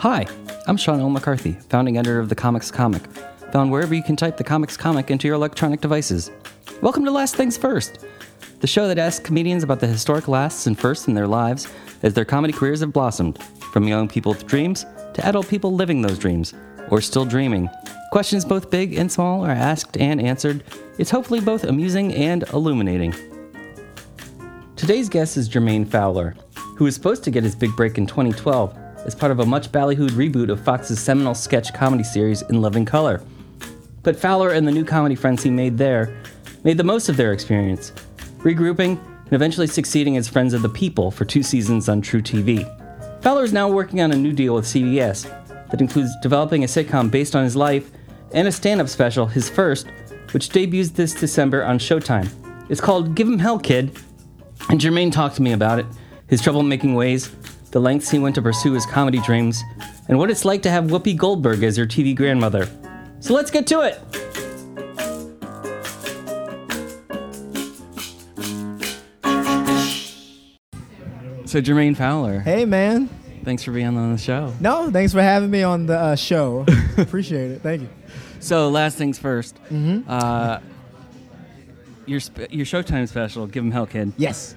Hi, I'm Sean L. McCarthy, founding editor of The Comics Comic, found wherever you can type The Comics Comic into your electronic devices. Welcome to Last Things First, the show that asks comedians about the historic lasts and firsts in their lives as their comedy careers have blossomed, from young people with dreams to adult people living those dreams, or still dreaming. Questions both big and small are asked and answered. It's hopefully both amusing and illuminating. Today's guest is Jermaine Fowler, who was supposed to get his big break in 2012 as part of a much ballyhooed reboot of Fox's seminal sketch comedy series In Living Color. But Fowler and the new comedy friends he made there made the most of their experience, regrouping and eventually succeeding as friends of the people for two seasons on truTV. Fowler is now working on a new deal with CBS that includes developing a sitcom based on his life and a stand up special, his first, which debuts this December on Showtime. It's called Give 'em Hell, Kid, and Jermaine talked to me about it, his troublemaking ways, the lengths he went to pursue his comedy dreams, and what it's like to have Whoopi Goldberg as your TV grandmother. So let's get to it! So, Jermaine Fowler, Hey, man. thanks for being on the show. No, thanks for having me on the uh, show. Appreciate it. Thank you. So, last things 1st Uh, your, sp- your Showtime special, give Give 'em Hell, Kid, Yes.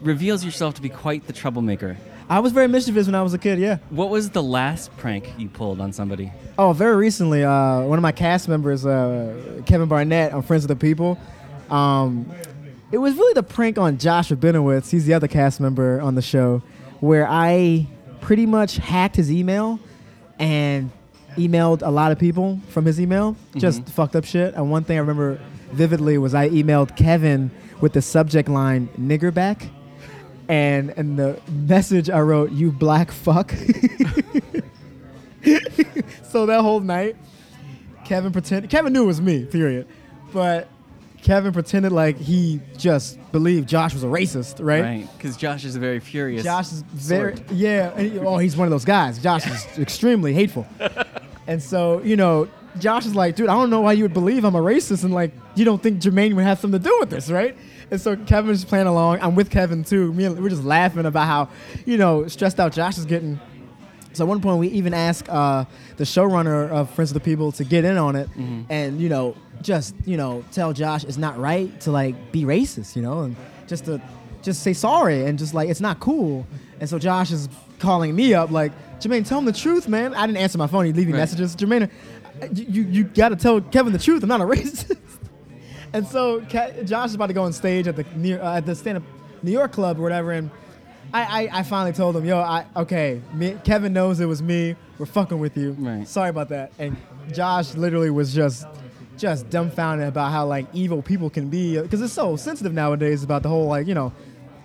reveals yourself to be quite the troublemaker. I was very mischievous when I was a kid, yeah. What was the last prank you pulled on somebody? Oh, very recently, uh, one of my cast members, uh, Kevin Barnett on Friends of the People, um, it was really the prank on Josh Rabinowitz. He's the other cast member on the show, where I pretty much hacked his email and emailed a lot of people from his email, just fucked up shit. And one thing I remember vividly was I emailed Kevin with the subject line "nigger back," and and the message I wrote, "You black fuck." so that whole night, Kevin pretended. Kevin knew it was me, period. But Kevin pretended like he just believed Josh was a racist, right? Right, because Josh is a very furious. Josh is very sort. yeah. he- oh, he's one of those guys. Josh is extremely hateful, and so you know, Josh is like, dude, I don't know why you would believe I'm a racist, and like, you don't think Jermaine would have something to do with this, right? And so Kevin's just playing along. I'm with Kevin too. Me and we're just laughing about how you know stressed out Josh is getting. So at one point, we even asked uh, the showrunner of Friends of the People to get in on it, and you know, just you know, tell Josh it's not right to like be racist, you know, and just to just say sorry and just like it's not cool. And so Josh is calling me up like, Jermaine, tell him the truth, man. I didn't answer my phone. He leave me Right. messages, Jermaine. You you, you got to tell Kevin the truth. I'm not a racist. and so Ke- Josh is about to go on stage at the near uh, at the stand up New York club or whatever, and I, I, I finally told him, yo, I okay, me, Kevin knows it was me. We're fucking with you. Right. Sorry about that. And Josh literally was just just dumbfounded about how like evil people can be because it's so sensitive nowadays about the whole like you know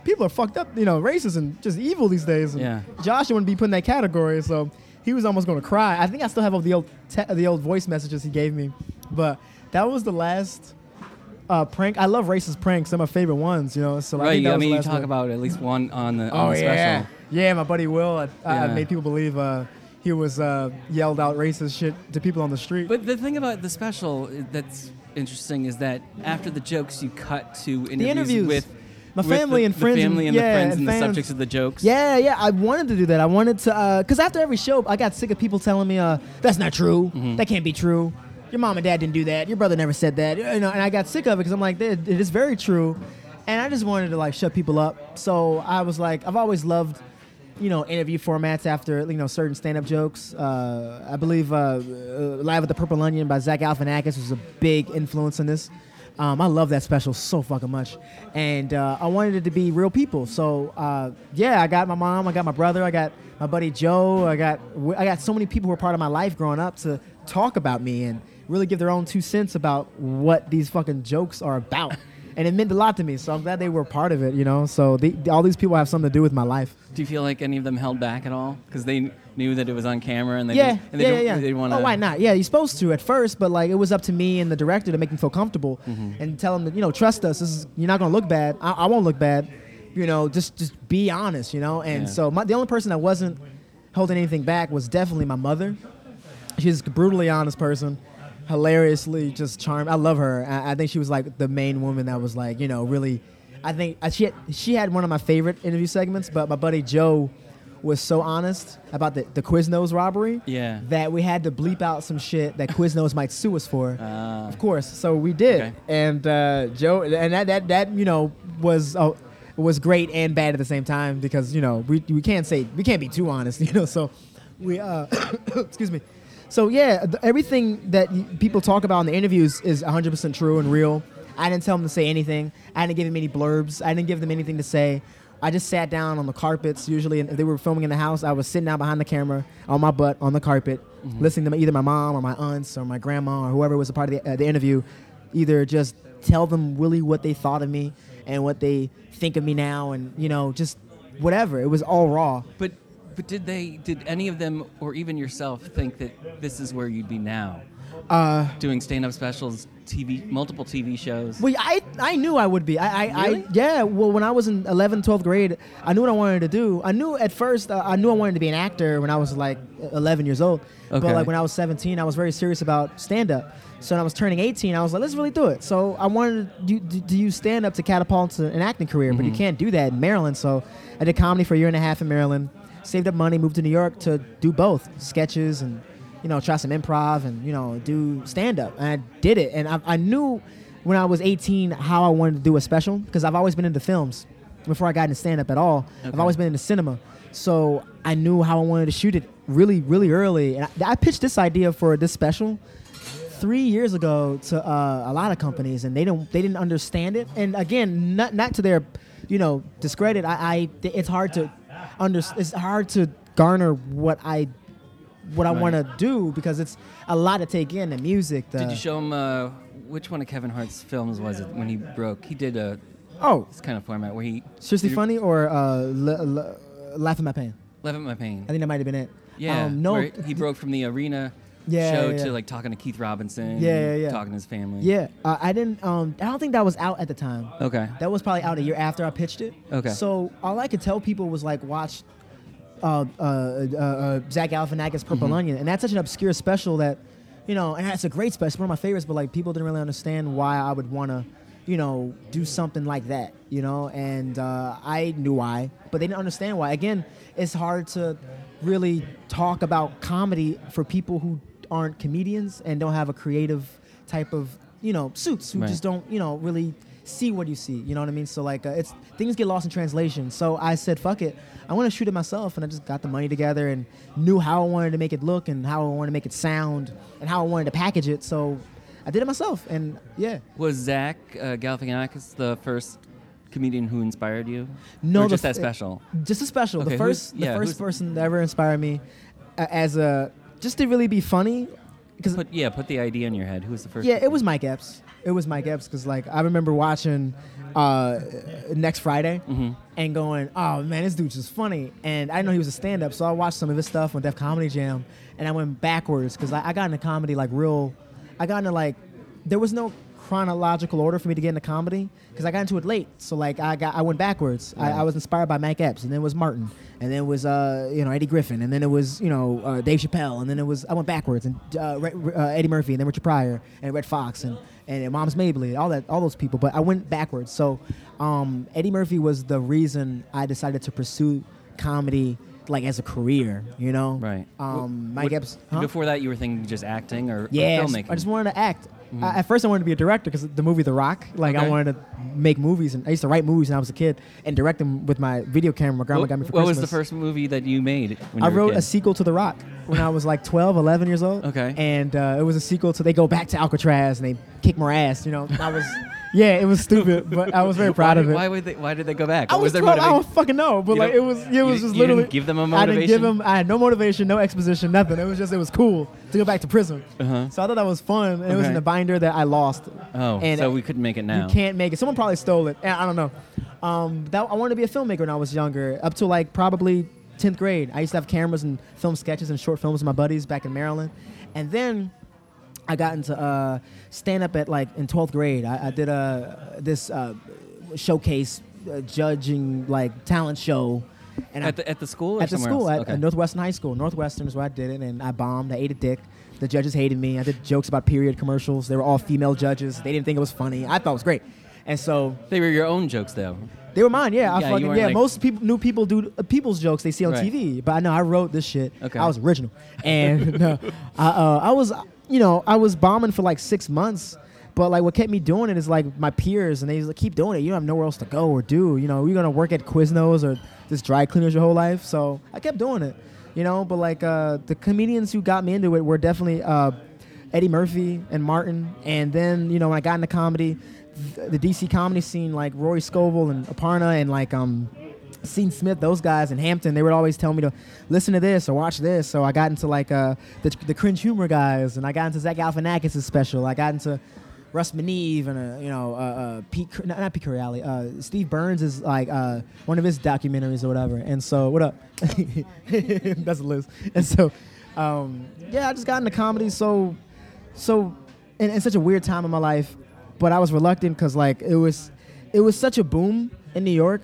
people are fucked up you know racist and just evil these days. And Yeah. Josh wouldn't be put in that category, so he was almost going to cry. I think I still have all the old te- the old voice messages he gave me, but that was the last. Uh, prank. I love racist pranks. They're my favorite ones. You know. So I, Right, think that I mean, you talk one. about at least one on the, Oh on the yeah, special. yeah. My buddy Will, I, I made people believe uh, he was uh, yelled out racist shit to people on the street. But the thing about the special that's interesting is that after the jokes, you cut to interviews, interviews. with My family the, and friends and- family and yeah, the friends and and, the subjects of the jokes. yeah, yeah. I wanted to do that. I wanted to, because after every show, I got sick of people telling me, uh, "That's not true. Mm-hmm. That can't be true. Your mom and dad didn't do that. Your brother never said that." You know, and I got sick of it because I'm like, "It it is very true," and I just wanted to like shut people up. So I was like, I've always loved. You know, interview formats after you know certain stand-up jokes. Uh, I believe uh, uh, "Live at the Purple Onion" by Zach Galifianakis was a big influence on this. Um, I love that special so fucking much, and uh, I wanted it to be real people. So uh, yeah, I got my mom, I got my brother, I got my buddy Joe, I got I got so many people who were part of my life growing up to talk about me and really give their own two cents about what these fucking jokes are about. And it meant a lot to me, so I'm glad they were part of it. You know, so they, all these people have something to do with my life. Do you feel like any of them held back at all because they knew that it was on camera and they yeah, didn't, and they yeah, yeah. They want oh, why not? Yeah, you're supposed to at first, but like it was up to me and the director to make them feel comfortable Mm-hmm. and tell them that you know trust us. This is you're not gonna look bad. I, I won't look bad. You know, just just be honest. You know, and Yeah. so my, the only person that wasn't holding anything back was definitely my mother. She's a brutally honest person, hilariously just charmed. I love her. I, I think she was like the main woman that was like you know really. I think uh, she had, she had one of my favorite interview segments, but my buddy Joe was so honest about the, the Quiznos robbery Yeah. that we had to bleep out some shit that Quiznos might sue us for. Ah. of course, so we did, Okay. and uh, Joe, and that that that you know was uh, was great and bad at the same time because you know we we can't say we can't be too honest, you know. So we uh, excuse me. So yeah, th- everything that y- people talk about in the interviews is 100% true and real. I didn't tell them to say anything. I didn't give them any blurbs. I didn't give them anything to say. I just sat down on the carpets. Usually, and if they were filming in the house, I was sitting down behind the camera on my butt on the carpet, listening to either my mom or my aunts or my grandma or whoever was a part of the, uh, the interview, either just tell them really what they thought of me and what they think of me now, and you know, just whatever. It was all raw. But but did they did any of them or even yourself think that this is where you'd be now? Uh, Doing stand-up specials, TV, multiple TV shows. Well, I I knew I would be. I, I, Really? I yeah. Well, when I was in 11th, 12th grade, I knew what I wanted to do. I knew at first uh, I knew I wanted to be an actor when I was like 11 years old. Okay. But like when I was 17, I was very serious about stand up. So when I was turning 18, I was like, let's really do it. So I wanted to, do, to, to use stand up to catapult to an acting career, but you can't do that in Maryland. So I did comedy for a year and a half in Maryland, saved up money, moved to New York to do both sketches and you know try some improv and you know do stand up. And I did it, and I, I knew when I was 18 how I wanted to do a special because I've always been into films before I got into stand up at all. I've always been into cinema. So I knew how I wanted to shoot it really, really early. And I, I pitched this idea for this special three years ago to uh, a lot of companies, and they didn't they didn't understand it. And again, not not to their you know discredit. I, I it's hard to under it's hard to garner what I what I Right. want to do because it's a lot to take in the music. The, Did you show him uh, which one of Kevin Hart's films was it when he broke? He did a oh, this kind of format where he seriously funny or uh, l- l- laugh at my pain? Laugh at My Pain. I think that might have been it. Yeah, Um, no. he broke from the arena Yeah, show yeah, to like talking to Keith Robinson. Yeah, yeah, yeah. Talking to his family. Yeah, uh, I didn't. Um, I don't think that was out at the time. Okay. That was probably out a year after I pitched it. Okay. So all I could tell people was like, watch uh, uh, uh, uh, Zach Galifianakis' Purple Mm-hmm. Onion, and that's such an obscure special that, you know, and that's a great special, one of my favorites. But like, people didn't really understand why I would want to, you know, do something like that, you know. And uh, I knew why, but they didn't understand why. Again, it's hard to really talk about comedy for people who aren't comedians and don't have a creative type of, you know, suits who Right. just don't, you know, really see what you see. You know what I mean? So like, uh, it's things get lost in translation. So I said, fuck it, I want to shoot it myself, and I just got the money together and knew how I wanted to make it look and how I wanted to make it sound and how I wanted to package it. So I did it myself, and yeah. Was Zach uh, Galifianakis the first comedian who inspired you? No, or the just that special. Just a special. Okay, the first, the yeah, first person that ever inspired me uh, as a just to really be funny, because Put yeah, put the idea in your head. Who was the first? Yeah, it was Mike Epps. It was Mike Epps because like I remember watching uh, next Friday Mm-hmm. and going, "Oh man, this dude's just funny." And I know he was a stand-up, so I watched some of his stuff on Def Comedy Jam, and I went backwards because I, I got into comedy like real. I got into like there was no chronological order for me to get into comedy because I got into it late. So like I got I went backwards. I, I was inspired by Mike Epps, and then it was Martin, and then it was uh, you know Eddie Griffin, and then it was you know uh, Dave Chappelle, and then it was I went backwards and uh, uh, Eddie Murphy, and then Richard Pryor, and Redd Foxx, and and Moms Mabley, all that all those people. But I went backwards. So um, Eddie Murphy was the reason I decided to pursue comedy like as a career. You know, Right. Um, Mike what- Epps. huh? Before that, you were thinking just acting or, or Yeah, filmmaking. I just wanted to act. I, at first, I wanted to be a director because the movie The Rock. Like, Okay. I wanted to make movies, and I used to write movies when I was a kid and direct them with my video camera. My grandma what, got me for what was the first movie that you made? When I you wrote a, a sequel to The Rock when I was like 12, 11 years old. Okay. And uh, it was a sequel to they go back to Alcatraz and they kick more ass. You know, I was, yeah, it was stupid, but I was very proud why, of it. Why would they? Why did they go back? I What was, 12, I don't fucking know, but You like it was, it was just you didn't literally. give them a I didn't give motivation? them. I had no motivation, no exposition, nothing. It was just, it was cool to go back to prison. Uh-huh. So I thought that was fun. And It was in a binder that I lost. Oh, And so we couldn't make it now. You can't make it. Someone probably stole it. I don't know. Um, that, I wanted to be a filmmaker when I was younger, up to like probably 10th grade. I used to have cameras and film sketches and short films with my buddies back in Maryland. And then I got into uh, stand up at like in 12th grade. I, I did a this uh, showcase uh, judging like talent show. And I- at the at the school or at the school else? at, okay. Northwestern High School. Northwestern is where I did it, and I bombed. I ate a dick. The judges hated me. I did jokes about period commercials. They were all female judges. They didn't think it was funny. I thought it was great. And so They were your own jokes, though. they were mine, yeah. I Yeah, fucking yeah. like- most people, new people do uh, people's jokes they see on Right. TV, but I know I wrote this shit. Okay. I was original, and no, I, uh, I was, you know, I was bombing for like six months. But like, what kept me doing it is like my peers, and they like, keep doing it. You don't have nowhere else to go or do. You know, you're gonna work at Quiznos or just dry cleaners your whole life. So I kept doing it. You know, but like uh, the comedians who got me into it were definitely uh, Eddie Murphy and Martin. And then you know when I got into comedy, th- the DC comedy scene, like Roy Scovel and Aparna and like um, Sean Smith, those guys in Hampton, they would always tell me to listen to this or watch this. So I got into like uh, the, the cringe humor guys, and I got into Zach Galifianakis' special. I got into Russ Meneve and uh, you know uh, uh, Pete, not, not Pete Correale, uh, Steve Burns is like uh, one of his documentaries or whatever. And so what up? That's Liz. And so um, yeah, I just got into comedy. So so in, in such a weird time in my life, but I was reluctant because like it was it was such a boom in New York.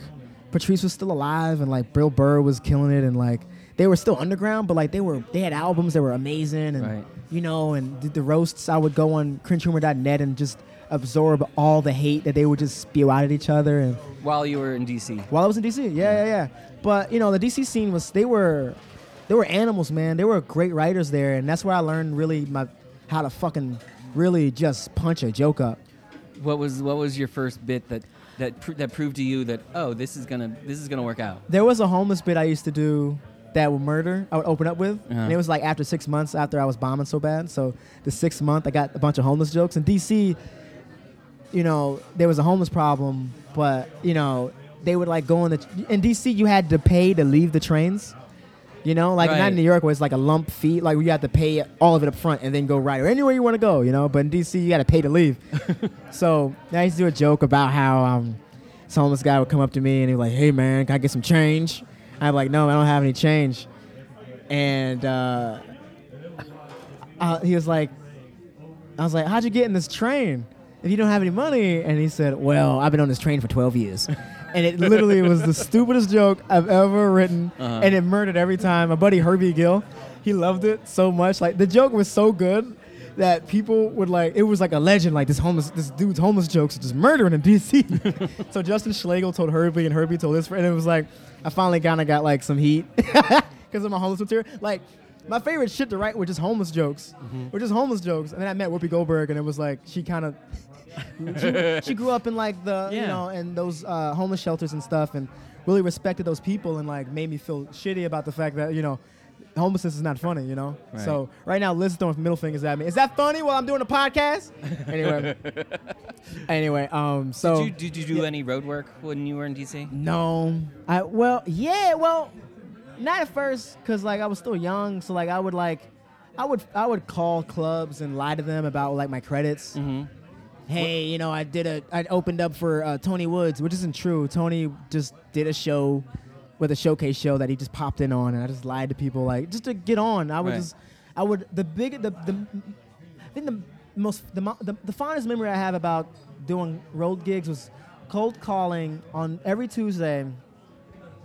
Patrice was still alive, and like Bill Burr was killing it, and like they were still underground, but like they were they had albums that were amazing, and Right. you know, and the, the roasts. I would go on cringehumor.net and just absorb all the hate that they would just spew out at each other, and While you were in DC. while I was in DC. Yeah, yeah, yeah. But you know, the DC scene was they were they were animals, man. They were great writers there, and that's where I learned really my how to fucking really just punch a joke up. What was what was your first bit that that pr- that proved to you that oh this is gonna this is gonna work out? There was a homeless bit I used to do that would murder. I would open up with, Uh-huh. and it was like after six months after I was bombing so bad. So the sixth month, I got a bunch of homeless jokes. In DC, you know, there was a homeless problem, but you know, they would like go in the in DC. You had to pay to leave the trains. You know, like not in New York where it's like a lump fee, like you have to pay all of it up front and then go right or anywhere you want to go. You know, but in DC you got to pay to leave. so I used to do a joke about how um, this homeless guy would come up to me and he was like, "Hey man, can I get some change?" I'm like, "No, I don't have any change," and uh, uh, he was like, I was like, how'd you get in this train if you don't have any money? And he said, well, I've been on this train for 12 years. and it literally was the stupidest joke I've ever written. Uh-huh. And it murdered every time. My buddy Herbie Gill, he loved it so much. Like the joke was so good that people would like, it was like a legend. Like this homeless, this dude's homeless jokes are just murdering in DC. so Justin Schlegel told Herbie and Herbie told his friend. And it was like, I finally kind of got like some heat because of my homeless material. Like, my favorite shit to write were just homeless jokes. Were just homeless jokes. And then I met Whoopi Goldberg, and it was like she kind of she, she grew up in like the you know and those uh, homeless shelters and stuff, and really respected those people, and like made me feel shitty about the fact that you know homelessness is not funny. You know. Right. So right now, Liz is throwing middle fingers at me. Is that funny while I'm doing a podcast? anyway. anyway, um. So did you did you do any road work when you were in DC? no. I well, yeah, well, not at first cuz like I was still young, so like I would like I would I would call clubs and lie to them about like my credits. Mm-hmm. Hey, you know, I did a I opened up for uh, Tony Woods, which isn't true. Tony just did a show with a showcase show that he just popped in on and I just lied to people like just to get on. I would Right. just I would the big the the I think the most the, mo- the the fondest memory I have about doing road gigs was cold calling on every Tuesday.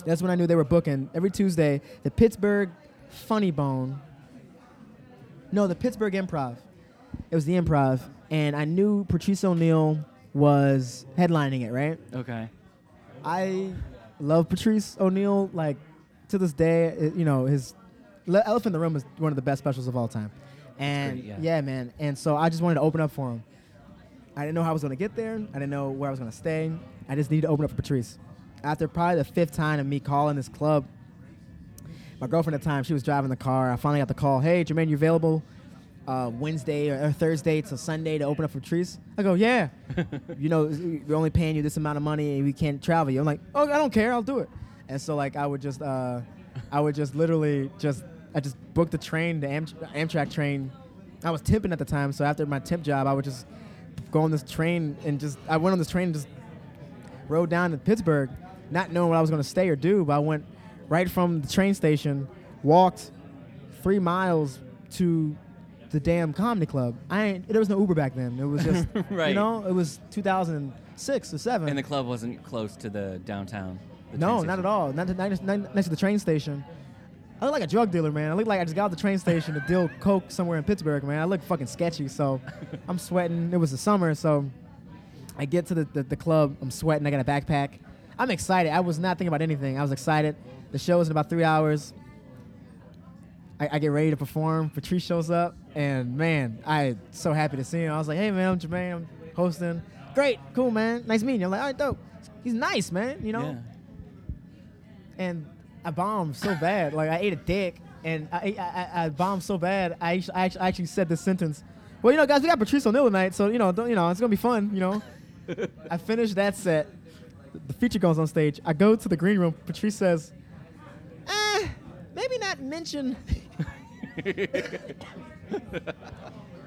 That's when I knew they were booking every Tuesday. The Pittsburgh Funny Bone. No, the Pittsburgh Improv. It was the Improv, and I knew Patrice O'Neal was headlining it. Right. Okay. I love Patrice O'Neal. Like to this day, it- you know his Le- Elephant in the Room is one of the best specials of all time. And great, yeah. yeah. man. And so I just wanted to open up for him. I didn't know how I was going to get there. I didn't know where I was going to stay. I just needed to open up for Patrice. After probably the fifth time of me calling this club, my girlfriend at the time, she was driving the car. I finally got the call. Hey, Jermaine, you available uh, Wednesday or, or Thursday to Sunday to open up for trees? I go, yeah. you know, we're only paying you this amount of money and we can't travel you. I'm like, oh, I don't care. I'll do it. And so like I would just, uh, I would just literally just, I just booked the train, the Am- Amtrak train. I was tipping at the time, so after my temp job, I would just go on this train and just, I went on this train and just rode down to Pittsburgh, not knowing what I was going to stay or do. But I went right from the train station, walked three miles to the damn comedy club. I ain't, there was no Uber back then. It was just, Right. you know, it was 2006 or seven. And the club wasn't close to the downtown. the no, not at all. Not, not, not next to the train station. I look like a drug dealer, man. I look like I just got off the train station to deal coke somewhere in Pittsburgh, man. I look fucking sketchy, so I'm sweating. It was the summer, so I get to the, the, the club. I'm sweating. I got a backpack. I'm excited. I was not thinking about anything. I was excited. The show is in about three hours. I, I get ready to perform. Patrice shows up, and man, I so happy to see him. I was like, "Hey man, I'm Jermaine. I'm hosting. Great, cool man. Nice meeting you." I'm like, "All right, dope." He's nice, man. You know. Yeah. And I bombed so bad. Like I ate a dick, and I I, I, I bombed so bad. I actually, I actually, I actually said this sentence. Well, you know, guys, we got Patrice O'Neal tonight, so you know, don't, you know, it's gonna be fun. You know. I finished that set. The feature goes on stage. I go to the green room. Patrice says, "Eh, maybe not mention."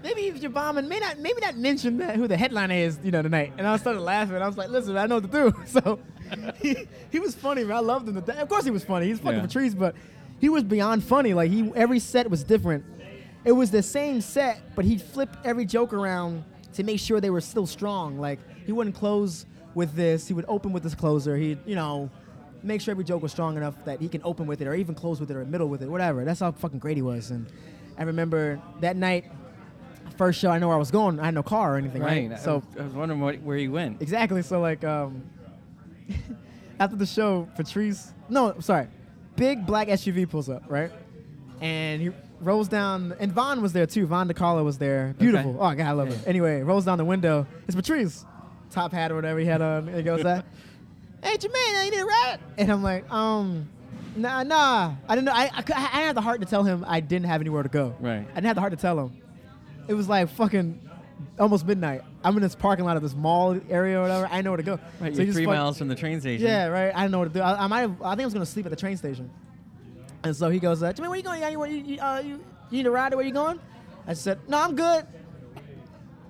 maybe if you're bombing, may not, maybe not mention that who the headliner is, you know, tonight. And I started laughing. I was like, listen, I know what to do. So he, he was funny, man. I loved him. Of course, he was funny. He's fucking Yeah. Patrice, but he was beyond funny. Like he, every set was different. It was the same set, but he'd flip every joke around to make sure they were still strong. Like he wouldn't close with this. He would open with this closer. He'd, you know, make sure every joke was strong enough that he can open with it or even close with it or middle with it, whatever. That's how fucking great he was. And I remember that night, first show, I know where I was going. I had no car or anything, right? Right. So I was wondering what, where you went. exactly. So like, um, after the show, Patrice, no, sorry, big black SUV pulls up, right? And he rolls down, and Von was there too. Von Decarlo was there. Beautiful. Okay. Oh God, I love Yeah. it. Anyway, rolls down the window. It's Patrice, top hat or whatever he had on. He goes that. Hey Jermaine, you need a ride? And I'm like, um, nah, nah. I didn't know. I, I, I had the heart to tell him I didn't have anywhere to go. Right. I didn't have the heart to tell him. It was like fucking almost midnight. I'm in this parking lot of this mall area or whatever. I know where to go. Right, So you're three fuck- miles from the train station. Yeah, right. I didn't know what to do. I, I might have. I think I was gonna sleep at the train station. And so he goes, uh, Jermaine, where you going? You, you, you, uh, you, you need a ride? Where you going? I said, No, I'm good.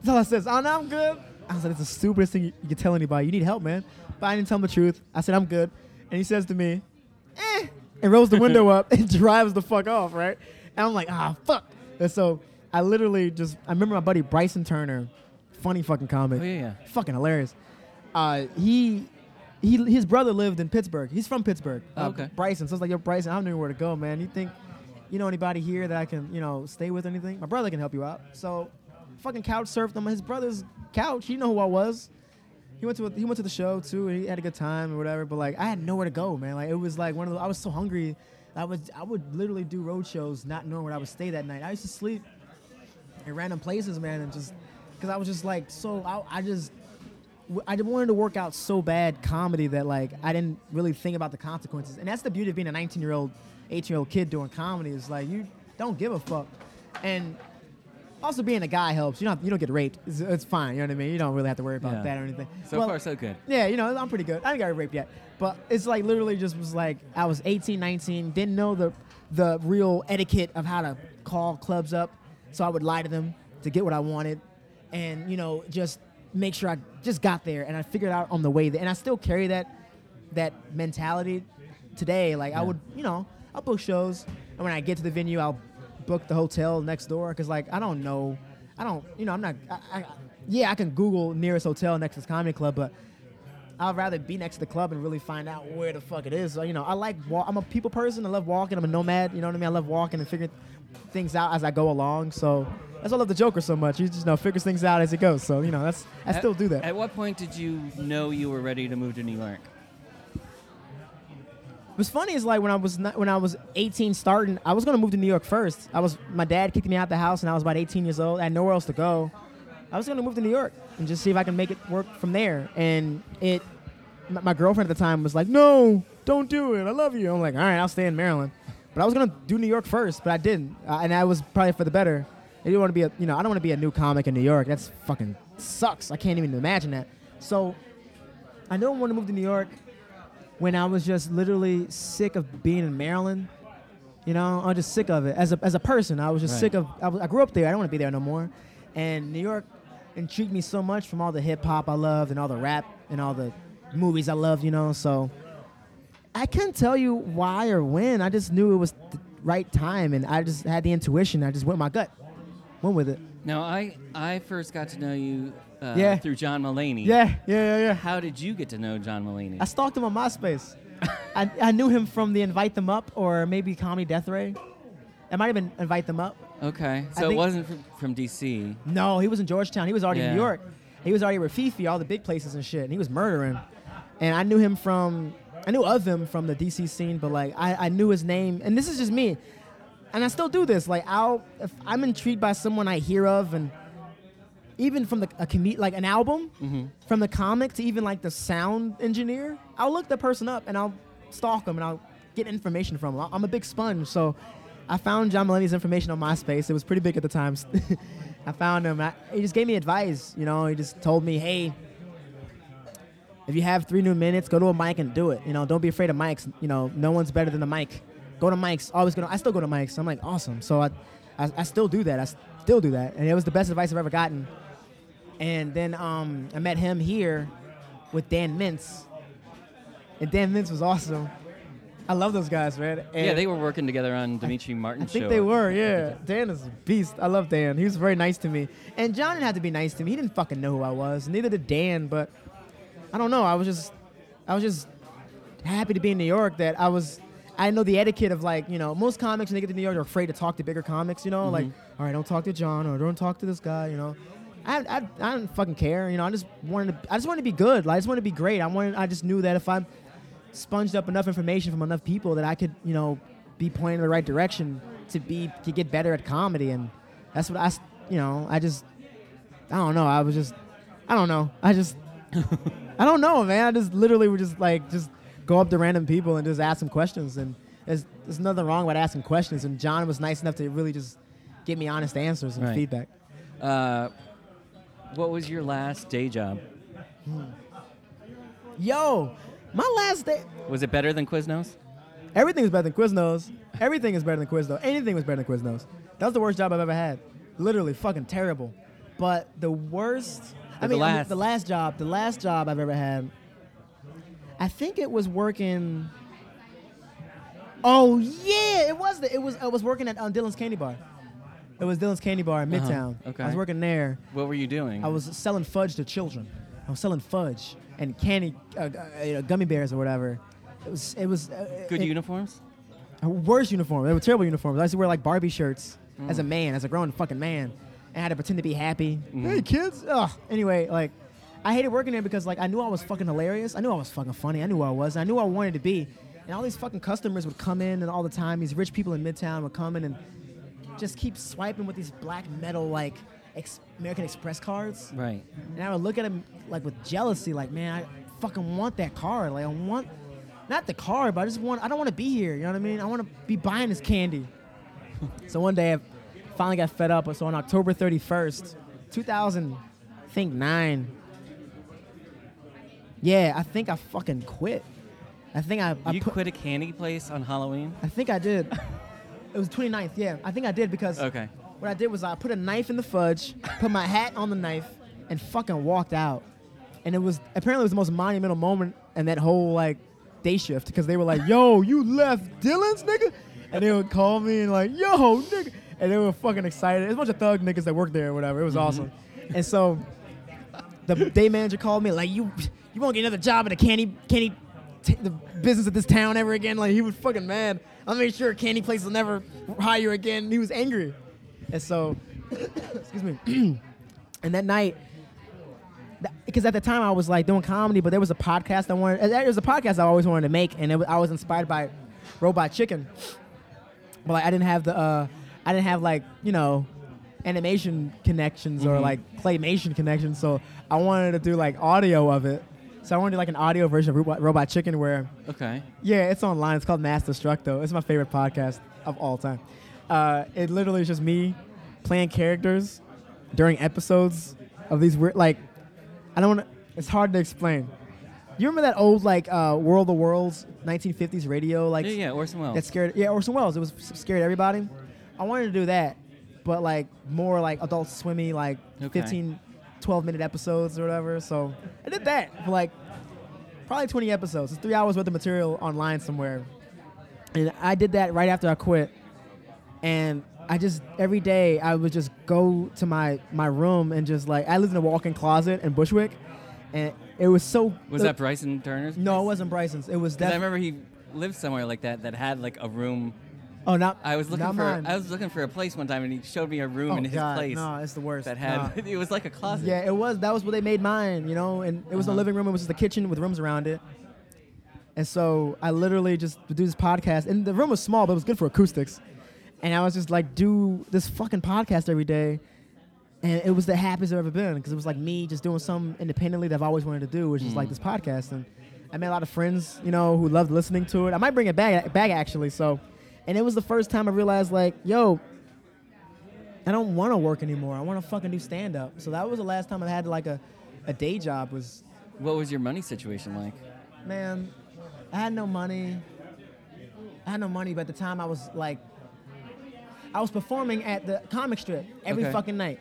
That's all I said. Oh, no, I'm good. I was like, It's the stupidest thing you, you can tell anybody. You need help, man. But I didn't tell him the truth. I said, I'm good. And he says to me, Eh, and rolls the window up and drives the fuck off, right? And I'm like, Ah, fuck. And so I literally just, I remember my buddy Bryson Turner, funny fucking comic Oh, yeah, yeah. fucking hilarious. Uh, he, he, his brother lived in Pittsburgh. He's from Pittsburgh. Oh, uh, okay. Bryson. So it's like, yo, Bryson, I don't know where to go, man. You think, you know anybody here that I can, you know, stay with or anything? My brother can help you out. So, fucking couch surfed on his brother's couch. He know who I was. He went to a, he went to the show too. He had a good time or whatever. But like, I had nowhere to go, man. Like it was like one of the. I was so hungry. I was I would literally do road shows not knowing where I would stay that night. I used to sleep in random places, man, and just because I was just like so. I, I just I wanted to work out so bad comedy that like I didn't really think about the consequences. And that's the beauty of being a 19 year old, 18 year old kid doing comedy is like you don't give a fuck. And also being a guy helps. You don't you don't get raped. It's, it's fine. You know what I mean. You don't really have to worry about Yeah. that or anything. So Well, far, so good. yeah, you know, I'm pretty good. I didn't get raped yet. But it's like literally just was like I was 18, 19, didn't know the the real etiquette of how to call clubs up. So I would lie to them to get what I wanted and, you know, just make sure I just got there and I figured out on the way there. And I still carry that that mentality today. Like I would, you know, I'll book shows and when I get to the venue I'll book the hotel next door because like I don't know. I don't, you know, I'm not. I, I, yeah, I can Google nearest hotel next to comedy club, but I'd rather be next to the club and really find out where the fuck it is. So, you know, I like wa- I'm a people person. I love walking. I'm a nomad. You know what I mean? I love walking and figuring things out as I go along. So that's why I love the Joker so much. He just you know figures things out as he goes. So you know that's I At- still do that. At what point did you know you were ready to move to New York? What's funny is like when I was not, when I was 18 starting, I was gonna move to New York first. I was my dad kicked me out of the house and I was about 18 years old. I had nowhere else to go. I was gonna move to New York and just see if I can make it work from there. And it, my, my girlfriend at the time was like, "No, don't do it. I love you." I'm like, "All right, I'll stay in Maryland." But I was gonna do New York first, but I didn't, uh, and that was probably for the better. I didn't want to be a, you know, I don't want to be a new comic in New York. That's fucking sucks. I can't even imagine that. So, I knew I want to move to New York when I was just literally sick of being in Maryland. You know, I'm just sick of it as a as a person. I was just Right. sick of. I, was, I grew up there. I don't want to be there no more. And New York intrigued me so much from all the hip hop I loved and all the rap and all the movies I loved. You know, so I couldn't tell you why or when. I just knew it was the right time, and I just had the intuition. I just went with my gut, went with it. Now, I I first got to know you uh, Yeah. through John Mulaney. Yeah, yeah, yeah, yeah. How did you get to know John Mulaney? I stalked him on MySpace. I, I knew him from the Invite Them Up or maybe Comedy Death Ray. It might have been Invite Them Up. okay, so it think- wasn't from, from DC. No, he was in Georgetown. He was already in Yeah. New York. He was already with Fifi, all the big places and shit, and he was murdering. And I knew him from, I knew of him from the DC scene, but like I, I knew his name, and this is just me, and I still do this. Like I'll, if I'm intrigued by someone I hear of, and even from the a com- like an album, mm-hmm. from the comic to even like the sound engineer, I'll look the person up and I'll stalk them and I'll get information from them. I'm a big sponge, so I found John Mulaney's information on MySpace. It was pretty big at the time. I found him. I, he just gave me advice. You know, he just told me, hey, if you have three new minutes, go to a mic and do it. You know, don't be afraid of mics. You know, no one's better than the mic. Go to mics. Always go. To, I still go to mics. I'm like, awesome. So I, I, I still do that. I still do that, and it was the best advice I've ever gotten. And then um, I met him here with Dan Mintz, and Dan Mintz was awesome. I love those guys, man. And yeah, they were working together on Demetri Martin's I think show. they were, yeah. Dan is a beast. I love Dan. He was very nice to me. And John didn't have to be nice to me. He didn't fucking know who I was. Neither did Dan, but I don't know. I was just I was just happy to be in New York that I was I know the etiquette of like, you know, most comics when they get to New York are afraid to talk to bigger comics, you know, like, mm-hmm. all right, don't talk to John or don't talk to this guy, you know. I, I, I didn't fucking care, you know. I just wanted to I just wanted to be good. Like, I just wanted to be great. I wanted I just knew that if I sponged up enough information from enough people that I could, you know, be pointed in the right direction to be to get better at comedy, and that's what I you know, I just, I don't know, I was just, I don't know, I just, I don't know, man. I just literally would just like just go up to random people and just ask them questions, and there's there's nothing wrong with asking questions, and John was nice enough to really just give me honest answers and Right. feedback. Uh, what was your last day job? Yo, my last day. Was it better than Quiznos? Everything is better than Quiznos. Everything is better than Quiznos. Anything was better than Quiznos. That was the worst job I've ever had. Literally, fucking terrible. But the worst. I Or the mean, I mean, last. the last job, the last job I've ever had. I think it was working. Oh yeah, it was. The, it was. I was working at um, Dylan's Candy Bar. It was Dylan's Candy Bar in Uh-huh, Midtown. okay. I was working there. What were you doing? I was selling fudge to children. I was selling fudge and candy, uh, uh, you know, gummy bears or whatever. It was. It was. Uh, Good it, uniforms? Worst uniforms. They were terrible uniforms. I used to wear like Barbie shirts as Mm. a man, as a grown fucking man, and I had to pretend to be happy. Hey kids. Ugh. Anyway, like I hated working there because like I knew I was fucking hilarious. I knew I was fucking funny. I knew who I was. I knew I wanted to be. And all these fucking customers would come in and all the time these rich people in Midtown would come in and just keep swiping with these black metal like ex- American Express cards. Right. And I would look at them like with jealousy, like, man, I fucking want that card. Like, I want, not the card, but I just want, I don't want to be here. You know what I mean? I want to be buying this candy. so one day I finally got fed up. So on October 31st, 2000, I think nine. Yeah, I think I fucking quit. I think I, I you put, quit a candy place on Halloween? I think I did. it was 29th, yeah. I think I did because Okay. what I did was I put a knife in the fudge, put my hat on the knife, and fucking walked out. And it was apparently it was the most monumental moment in that whole like day shift because they were like, "Yo, you left Dylan's nigga," and they would call me and like, "Yo, nigga," and they were fucking excited. It's a bunch of thug niggas that worked there or whatever. It was mm-hmm. awesome. And so the day manager called me like, "You, you won't get another job in the candy candy." T- the business of this town ever again like he was fucking mad i made sure a candy place will never hire you again he was angry and so excuse me and that night because at the time I was like doing comedy, but there was a podcast I wanted. There was a podcast I always wanted to make, and it, I was inspired by Robot Chicken. But like, I didn't have the, uh, I didn't have like you know, animation connections or like claymation connections. So I wanted to do like audio of it. So I want to do like an audio version of Robot, Chicken where Okay. yeah, it's online. It's called Mass Destructo. It's my favorite podcast of all time. Uh, it literally is just me playing characters during episodes of these weird, like, I don't want to, it's hard to explain. You remember that old, like, uh, World of Worlds 1950s radio? Like, Yeah, yeah, Orson Welles. that scared, yeah, Orson Welles. It was scared everybody. I wanted to do that, but, like, more like adult swimmy, like, Okay. 15, 12 minute episodes or whatever. So I did that for, like, probably 20 episodes. It's three hours worth of material online somewhere. And I did that right after I quit. And I just every day I would just go to my my room and just like I lived in a walk-in closet in Bushwick, and it was so. was that Bryson Turner's? No, it wasn't Bryson's. It was Because I remember he lived somewhere like that that had like a room Oh, not. I was looking not for mine. I was looking for a place one time, and he showed me a room oh, in his God, place No, it's the worst. that had No. it was like a closet. Yeah, it was. That was what they made mine, you know. And it was Uh-huh. the living room. It was just the kitchen with rooms around it. And so I literally just do this podcast, and the room was small, but it was good for acoustics. And I was just like, do this fucking podcast every day, and it was the happiest I've ever been because it was like me just doing something independently that I've always wanted to do, which is like this podcast. And I made a lot of friends, you know, who loved listening to it. I might bring it back, back actually. So, and it was the first time I realized, like, yo, I don't want to work anymore. I want to fucking do stand up. So that was the last time I had like a, a day job. Was What was your money situation like? man, I had no money. I had no money, but at the time I was like, I was performing at the comic strip every Okay. fucking night,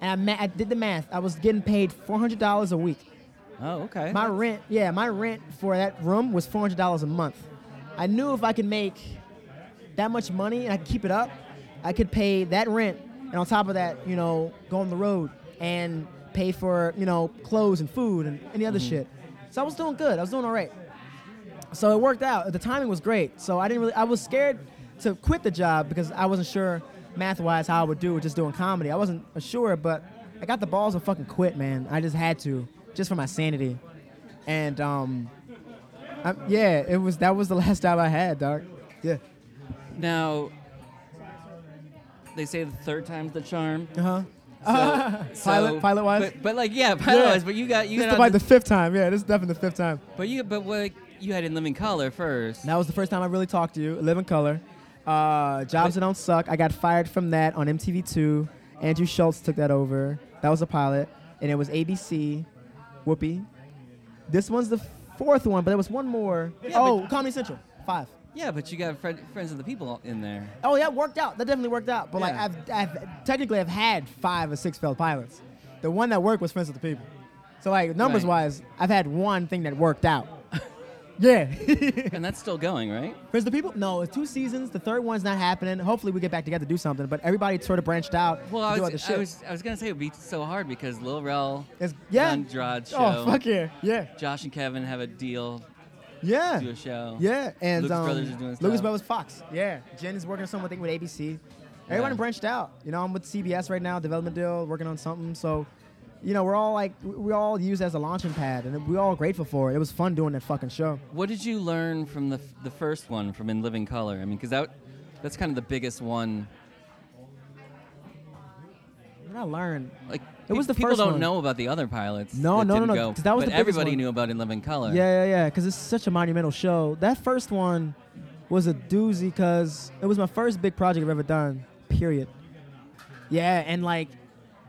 and I, ma- I did the math. I was getting paid four hundred dollars a week. Oh, okay. My rent, yeah, my rent for that room was four hundred dollars a month. I knew if I could make that much money and I could keep it up, I could pay that rent, and on top of that, you know, go on the road and pay for you know clothes and food and any other shit. So I was doing good. I was doing all right. So it worked out. The timing was great. So I didn't really. I was scared to quit the job because I wasn't sure math-wise how I would do with just doing comedy. I wasn't sure, but I got the balls to fucking quit, man. I just had to, just for my sanity. And um, I, yeah, it was that was the last job I had, dog. Yeah. Now, they say the third time's the charm. Uh huh. So, Pilot- so- pilot-wise? but, but like yeah, pilot wise. But you got you This got is on like the fifth time. Yeah, this is definitely the fifth time. but you but what you had in living color first. That was the first time I really talked to you. Living color. Uh, Jobs that don't suck. I got fired from that on MTV2. Andrew Schulz took that over. That was a pilot, and it was ABC. Whoopi. This one's the fourth one, but there was one more. Yeah, oh, but- Comedy Central. Five. Yeah, but you got friend, friends of the people in there. Oh yeah, worked out. That definitely worked out. But like I've, I've technically I've had five or six failed pilots. The one that worked was Friends of the People. So like numbers Right. wise, I've had one thing that worked out. yeah. And that's still going, right? Friends of the People? No, it's two seasons. The third one's not happening. Hopefully we get back together to do something. But everybody sort of branched out Well, I was. I was I was gonna say it would be so hard because Lil Rel, It's- yeah. Andrade oh, show, Oh fuck yeah. Yeah. Josh and Kevin have a deal, Yeah. do a show. Yeah, and Lucas um, Brothers is doing Lucas stuff. Brothers Fox. Yeah, Jen is working on something with ABC. Everyone Yeah. branched out. You know, I'm with CBS right now, development deal, working on something. So, you know, we're all like, we all use it as a launching pad, and we're all grateful for it. It was fun doing that fucking show. What did you learn from the f- the first one from In Living Color? I mean, because that that's kind of the biggest one. What I learned. Like It was the people first don't one. know about the other pilots. No, that no, no, didn't no, go, 'cause that was but the biggest everybody one. knew about In Living Color. Yeah, yeah, yeah. Because it's such a monumental show. That first one was a doozy because it was my first big project I've ever done. Period. Yeah, and like,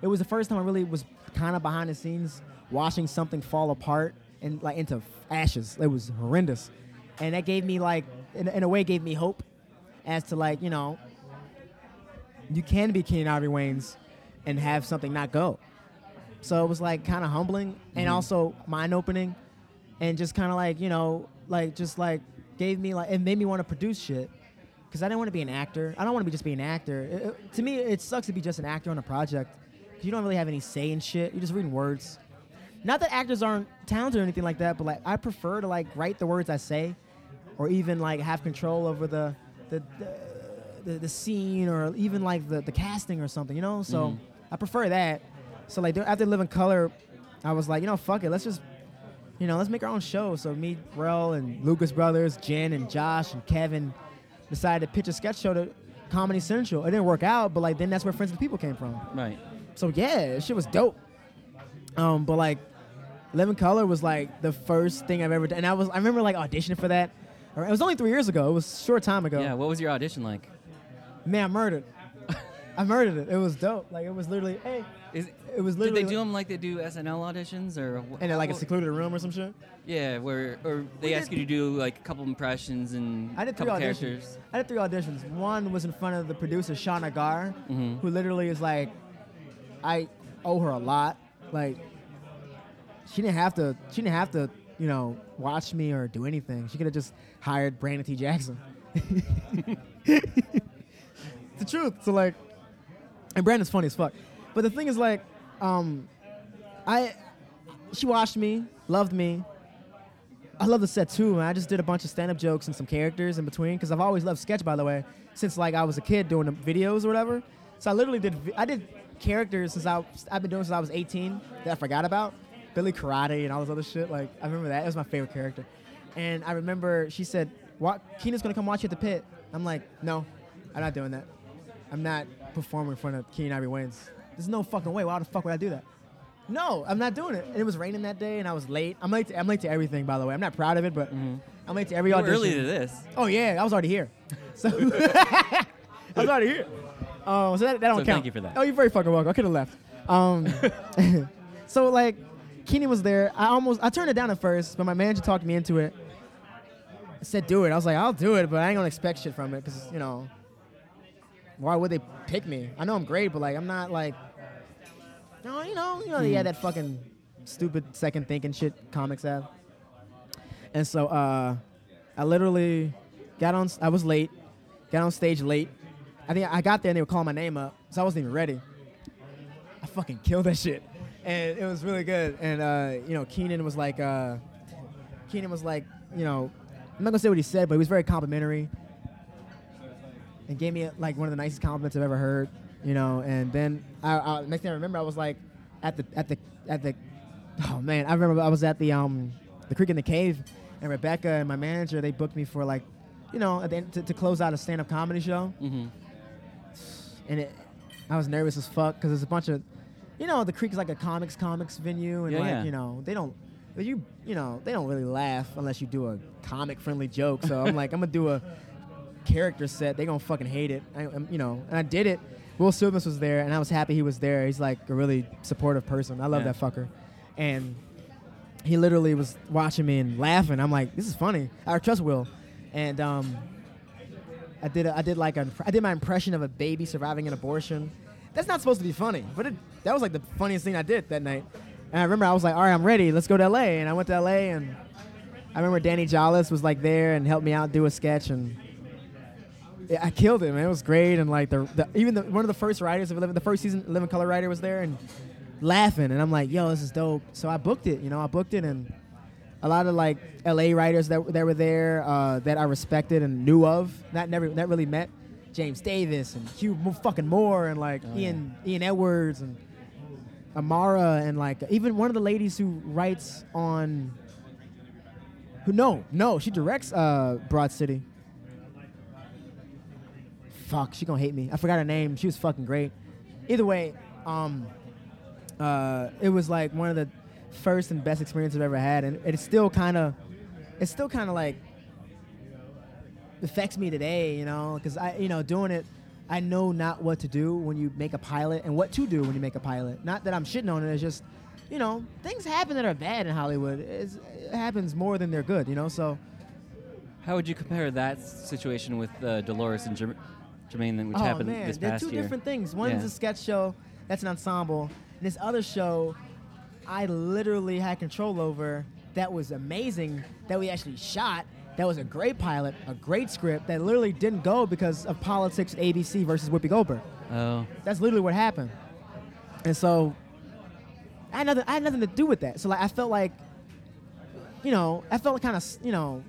it was the first time I really was kind of behind the scenes watching something fall apart and like into ashes. It was horrendous, and that gave me like, in, in a way, gave me hope as to like, you know, you can be Keenen Ivory Wayans and have something not go. So it was like kind of humbling and also mind opening and just kind of like, you know, like just like gave me like, it made me want to produce shit. Cause I didn't want to be an actor. I don't want to be just be an actor. It- it- to me, it sucks to be just an actor on a project. 'Cause you don't really have any say in shit. You're just reading words. Not that actors aren't talented or anything like that, but like I prefer to like write the words I say, or even like have control over the the the, the, the scene or even like the, the casting or something. You know, so Mhm. I prefer that. So like after Living Color, I was like, you know, fuck it, let's just you know, let's make our own show. So me, Rel, and Lucas Brothers, Jen, and Josh, and Kevin decided to pitch a sketch show to Comedy Central. It didn't work out, but like then that's where Friends with People came from. Right. So yeah, shit was dope. Um, but like, Living Color was like the first thing I've ever done, and I was I remember like auditioning for that. It was only three years ago. It was a short time ago. Yeah. What was your audition like? Man, I murdered. I murdered it. It was dope. Like it was literally, hey, Is, it was did literally. they do them like they do SNL auditions or? wh- in like a secluded room or some shit. Yeah, where or they We ask did- you to do like a couple impressions and I did a three couple auditions. characters. I did three auditions. One was in front of the producer Shauna Gar, Mhm. who literally is like, I owe her a lot. Like, she didn't have to. She didn't have to, you know, watch me or do anything. She could have just hired Brandon T. Jackson. it's the truth. So like, and Brandon's funny as fuck. But the thing is like, um, I, she watched me, loved me, I love the set too, man. I just did a bunch of stand-up jokes and some characters in between because I've always loved sketch, by the way, since like I was a kid doing the videos or whatever. So I literally did I did characters since I I've been doing since I was 18 that I forgot about. Billy Karate and all this other shit. Like I remember that. It was my favorite character. And I remember she said, "What? Gonna come watch you at the pit." I'm like, "No, I'm not doing that. I'm not performing in front of Keenen Ivory Wayans. There's no fucking way. Why the fuck would I do that?" No, I'm not doing it. And it was raining that day, and I was late. I'm late. To, I'm late to everything, by the way. I'm not proud of it, but I'm late to every You audition. early to this. Oh yeah, I was already here. So I was already here. Um, so that, that don't So count. thank you for that. Oh, you're very fucking welcome. I could have left. Um, so like, Keenan was there. I almost I turned it down at first, but my manager talked me into it. I said do it. I was like, I'll do it, but I ain't gonna expect shit from it because you know, why would they pick me? I know I'm great, but like I'm not like, no, you know, you know, Hmm. yeah, that fucking stupid second thinking shit comics have. And so uh, I literally got on. I was late. Got on stage late. I think I got there and they were calling my name up, so I wasn't even ready. I fucking killed that shit, and it was really good. And uh, you know, Keenen was like, uh, Keenen was like, you know, I'm not gonna say what he said, but he was very complimentary, and gave me like one of the nicest compliments I've ever heard. You know, and then I, I, next thing I remember, I was like, at the at the at the, oh man, I remember I was at the um the Creek and the Cave, and Rebecca and my manager they booked me for like, you know, at the end, to, to close out a stand up comedy show hmm and it, I was nervous as fuck because there's a bunch of, you know, the creek is like a comics comics venue, and Yeah, like yeah. you know they don't, you you know they don't really laugh unless you do a comic friendly joke. So I'm like I'm gonna do a character set. They gonna fucking hate it. I, I'm, you know, and I did it. Will Silvers was there, and I was happy he was there. He's like a really supportive person. I love Yeah. that fucker, and he literally was watching me and laughing. I'm like, this is funny. I trust Will, and um, I did a, I did like a, I did my impression of a baby surviving an abortion. That's not supposed to be funny, but it, that was like the funniest thing I did that night. And I remember I was like, all right, I'm ready. Let's go to LA. And I went to LA, and I remember Danny Jolles was like there and helped me out do a sketch, and I killed it, man. It was great, and like the, the even the, one of the first writers of Living, the first season Living Color writer was there and laughing, and I'm like, yo, this is dope. So I booked it, you know, I booked it, and a lot of like LA writers that, that were there uh, that I respected and knew of, not never not really met, James Davis and Hugh fucking Moore and like Oh, Ian Ian Edwards and Amara and like even one of the ladies who writes on who no no she directs uh, Broad City. Fuck, she gonna hate me. I forgot her name. She was fucking great. Either way, um, uh, it was like one of the first and best experiences I've ever had, and it's still kind of, it's still kind of like affects me today, you know, because I, you know, doing it, I know not what to do when you make a pilot and what to do when you make a pilot. Not that I'm shitting on it. It's just, you know, things happen that are bad in Hollywood. It's, it happens more than they're good, you know. So How would you compare that situation with uh, Dolores and Jermaine, which oh happened man, this they're past two year? different things. One's Yeah. a sketch show, that's an ensemble. And this other show, I literally had control over. That was amazing. That we actually shot. That was a great pilot, a great script that literally didn't go because of politics ABC versus Whoopi Goldberg. Oh, That's literally what happened. And so I had nothing, I had nothing to do with that. So like I felt like, you know, I felt kind of, you know,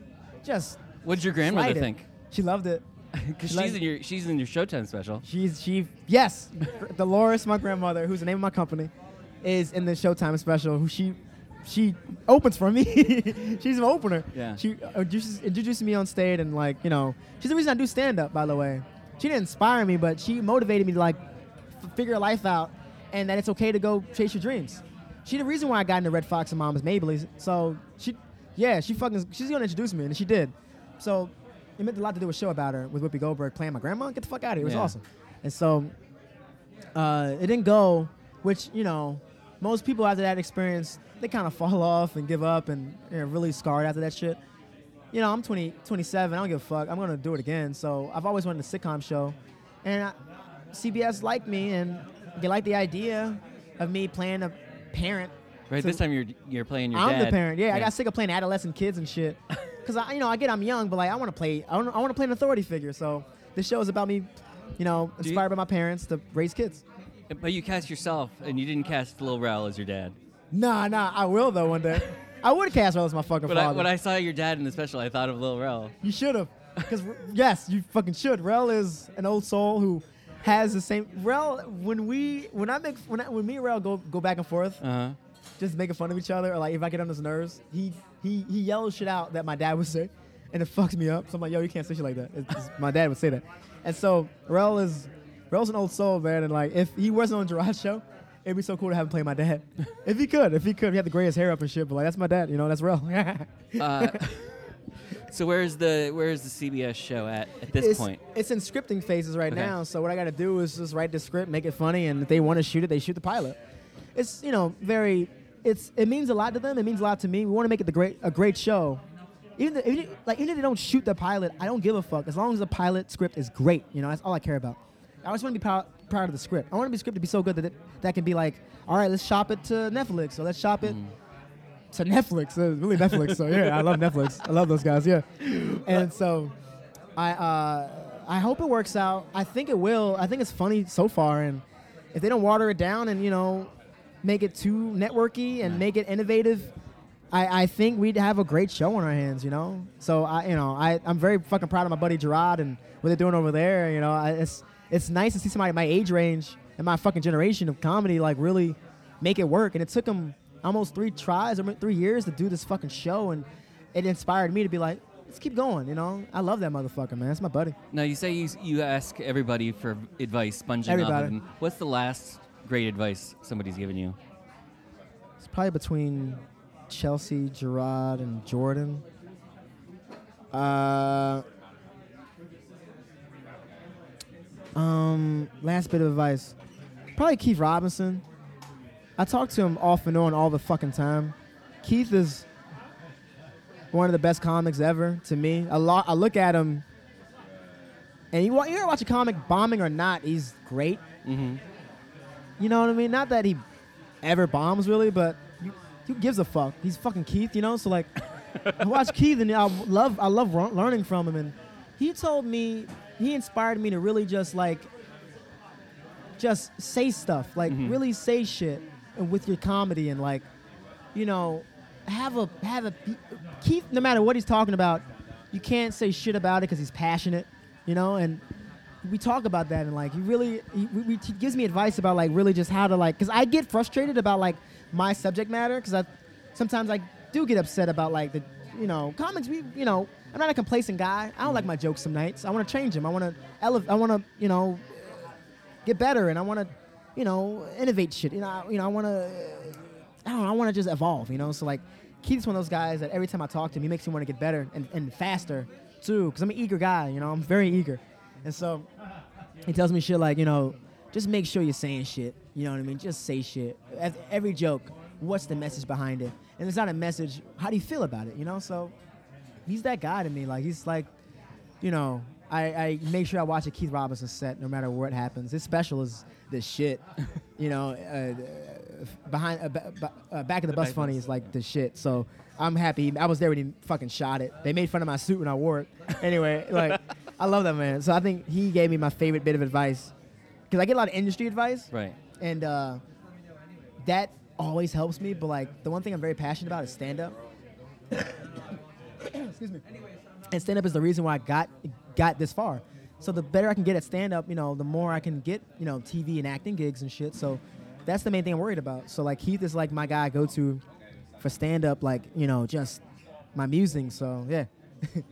just. what did your grandmother slighted. think? She loved it. Because she's in your she's in your Showtime special. She's she yes, Dolores, my grandmother, who's the name of my company, is in the Showtime special. Who she she opens for me. she's an opener. Yeah. She introduces, introduces me on stage and like you know she's the reason I do stand up. By the way, she didn't inspire me, but she motivated me to like f- figure life out and that it's okay to go chase your dreams. She the reason why I got into Redd Foxx and Moms Mabley. So she yeah she fucking she's gonna introduce me and she did. So it meant a lot to do a show about her with Whoopi Goldberg playing my grandma. Get the fuck out of here. It was Yeah. awesome. And so uh, it didn't go, which, you know, most people after that experience, they kind of fall off and give up and they're really scarred after that shit. You know, I'm 20, 27. I don't give a fuck. I'm going to do it again. So I've always wanted a sitcom show. And I, CBS liked me and they liked the idea of me playing a parent. Right, So- this time you're you're playing your I'm dad. the parent. Yeah, I got sick of playing adolescent kids and shit. Cause I, you know, I get I'm young, but like I want to play. I want, I want to play an authority figure. So this show is about me, you know, Do you- inspired by my parents to raise kids. But you cast yourself, and you didn't cast Lil Rel as your dad. Nah, nah, I will though one day. I would cast Rel as my fucking But I, father. when I saw your dad in the special, I thought of Lil Rel. You should have. Because, yes, you fucking should. Rel is an old soul who has the same. Rel, when we, when I make, when, I, when me and Rel go, go back and forth, Uh huh. just making fun of each other, or like if I get on his nerves, he, he, he yells shit out that my dad would say, and it fucks me up. So I'm like, yo, you can't say shit like that. It's, it's- my dad would say that. And so Rel is, Rel's an old soul, man. And like, if he wasn't on Jerrod's show, it'd be so cool to have him play my dad. if he could, if he could, he had the grayest hair up and shit, but like, that's my dad, you know, that's Rel. Uh, so where's the where's the CBS show at at this it's, point? It's in scripting phases right Okay. now. So what I got to do is just write the script, make it funny, and if they want to shoot it, they shoot the pilot. It's you know very. It's it means a lot to them. It means a lot to me. We want to make it the great a great show. Even, the, even like even if they don't shoot the pilot, I don't give a fuck as long as the pilot script is great. You know that's all I care about. I just want to be proud, proud of the script. I want to be script to be so good that it, that can be like, all right, let's shop it to Netflix, or let's shop it to Netflix. Really Netflix. So yeah, I love Netflix. I love those guys. Yeah, and so I uh, I hope it works out. I think it will. I think it's funny so far, and if they don't water it down and you know make it too networky and make it innovative. I, I think we'd have a great show on our hands, you know. So I, you know, I, I'm very fucking proud of my buddy Jerrod and what they're doing over there. You know, I, it's it's nice to see somebody my age range and my fucking generation of comedy like really make it work. And it took them almost three tries or three years to do this fucking show, and it inspired me to be like, let's keep going. You know, I love that motherfucker, man. That's my buddy. Now you say you you ask everybody for advice, sponging off Everybody. of them. What's the last great advice somebody's given you? It's probably between Chelsea, Jerrod, and Jordan. Uh, um, last bit of advice. Probably Keith Robinson. I talk to him off and on all the fucking time. Keith is one of the best comics ever to me. A lot. I look at him, and you, you ever watch a comic, bombing or not, he's great. Mm-hmm. You know what I mean? Not that he ever bombs really, but you, who gives a fuck? He's fucking Keith, you know. So like, I watch Keith and I love I love learning from him, and he told me he inspired me to really just like just say stuff, like Mhm. really say shit, and with your comedy and like, you know, have a have a Keith. No matter what he's talking about, you can't say shit about it because he's passionate, you know, and we talk about that and like he really he, he gives me advice about like really just how to like because I get frustrated about like my subject matter because I sometimes I do get upset about like the you know comics we you know I'm not a complacent guy. I don't like my jokes some nights. I want to change them I want to elevate I want to you know get better and I want to you know innovate shit. You know I, you know I want to I don't know I want to just evolve you know? So like Keith's one of those guys that every time I talk to him he makes me want to get better and, and faster too because I'm an eager guy you know? I'm very eager and so he tells me shit like, you know, just make sure you're saying shit. You know what I mean? Just say shit. Ev- Every joke, what's the message behind it? And it's not a message. How do you feel about it? You know? So he's that guy to me. Like he's like, you know, I, I make sure I watch a Keith Robinson set no matter what happens. His special is the shit. you know, uh, behind uh, ba- uh, back of the bus funny is like the shit. So I'm happy. I was there when he fucking shot it. They made fun of my suit when I wore it. Anyway, like I love that man. So I think he gave me my favorite bit of advice because I get a lot of industry advice Right. and uh, that always helps me. But like the one thing I'm very passionate about is stand up. Excuse me. And stand up is the reason why I got got this far. So the better I can get at stand up, you know, the more I can get, you know, TV and acting gigs and shit. So that's the main thing I'm worried about. So like Keith is like my guy I go to for stand up, like you know, just my musing. So yeah.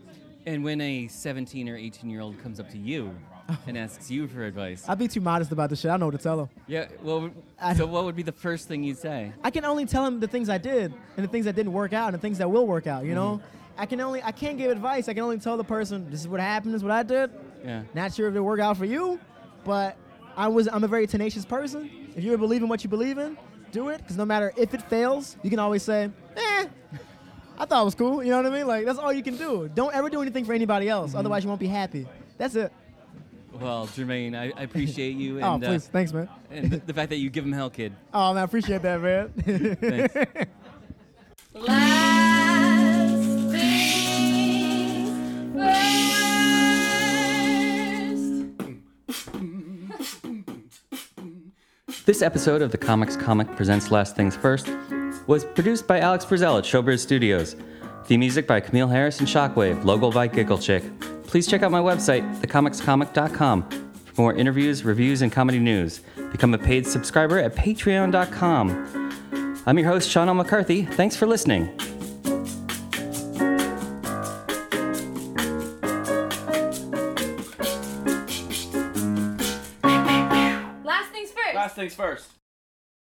And when a 17 or 18 year old comes up to you and asks you for advice, I'd be too modest about this shit. I don't know what to tell him. yeah, well, I- so what would be the first thing you'd say? I can only tell him the things I did and the things that didn't work out and the things that will work out, you know? I can only I can't give advice. I can only tell the person this is what happened, this is what I did. Yeah. Not sure if it worked out for you, but I was I'm a very tenacious person. If you believe in what you believe in, do it because no matter if it fails, you can always say, "Eh, I thought it was cool." You know what I mean? Like that's all you can do. Don't ever do anything for anybody else, otherwise you won't be happy. That's it. Well, Jermaine, I, I appreciate you oh, and, uh, please, thanks, man. and the, the fact that you give him hell, kid. Oh man, I appreciate that, man. Thanks. Last things first. This episode of the Comics Comic presents Last Things First was produced by Alex Brazell at Showbiz Studios. Theme music by Camille Harris and Shockwave, logo by Giggle Chick. Please check out my website, thecomicscomic.com, for more interviews, reviews, and comedy news. Become a paid subscriber at patreon.com. I'm your host, Sean L. McCarthy. Thanks for listening. Last things first. Last things first.